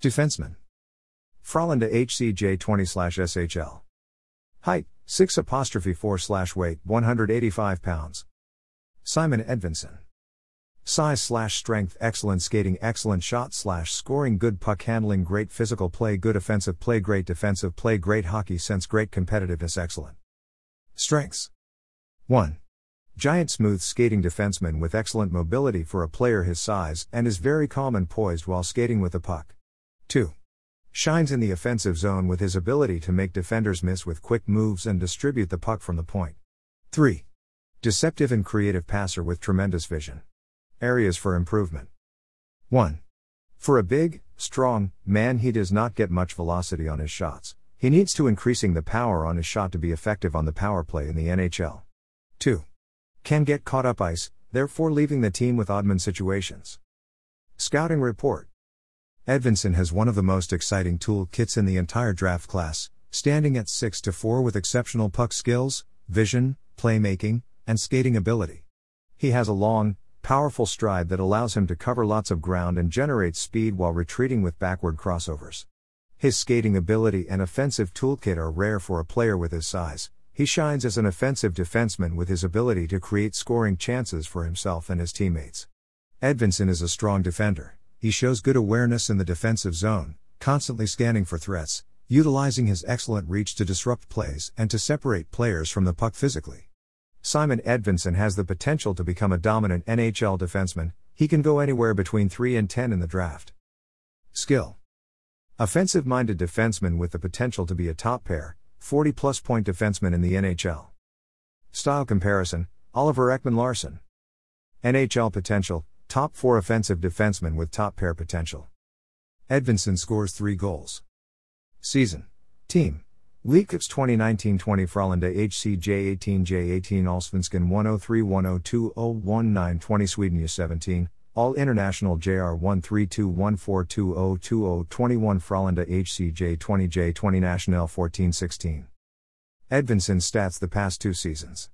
Defenseman. Frölunda HCJ 20 SHL. Height, 6 apostrophe 4 slash weight, 185 pounds. Simon Edvinsson. Size slash strength, excellent skating, excellent shot slash scoring, good puck handling, great physical play, good offensive play, great defensive play, great hockey sense, great competitiveness, excellent. Strengths 1. Giant smooth skating defenseman with excellent mobility for a player his size and is very calm and poised while skating with the puck. 2. Shines in the offensive zone with his ability to make defenders miss with quick moves and distribute the puck from the point. 3. Deceptive and creative passer with tremendous vision. Areas for improvement. 1. For a big, strong man, he does not get much velocity on his shots. He needs to increasing the power on his shot to be effective on the power play in the NHL. 2. Can get caught up ice, therefore leaving the team with oddman situations. Scouting report. Edvinsson has one of the most exciting toolkits in the entire draft class, standing at 6 to 4 with exceptional puck skills, vision, playmaking, and skating ability. He has a long, powerful stride that allows him to cover lots of ground and generate speed while retreating with backward crossovers. His skating ability and offensive toolkit are rare for a player with his size. He shines as an offensive defenseman with his ability to create scoring chances for himself and his teammates. Edvinsson is a strong defender he shows good awareness in the defensive zone, constantly scanning for threats, utilizing his excellent reach to disrupt plays and to separate players from the puck physically. Simon Edvinsson has the potential to become a dominant NHL defenseman, he can go anywhere between 3 and 10 in the draft. Skill Offensive minded defenseman with the potential to be a top pair, 40 plus point defenseman in the NHL. Style comparison Oliver Ekman Larsson. NHL potential Top 4 offensive defensemen with top pair potential. Edvinsson scores 3 goals. Season. Team. Leafs 2019-20 Frölunda HCJ 18J18 Allsvenskan 103-102-019 20 Sweden U17 All International JR 13214202021 Frölunda HCJ 20J20 National 1416 Edvinsson stats the past two seasons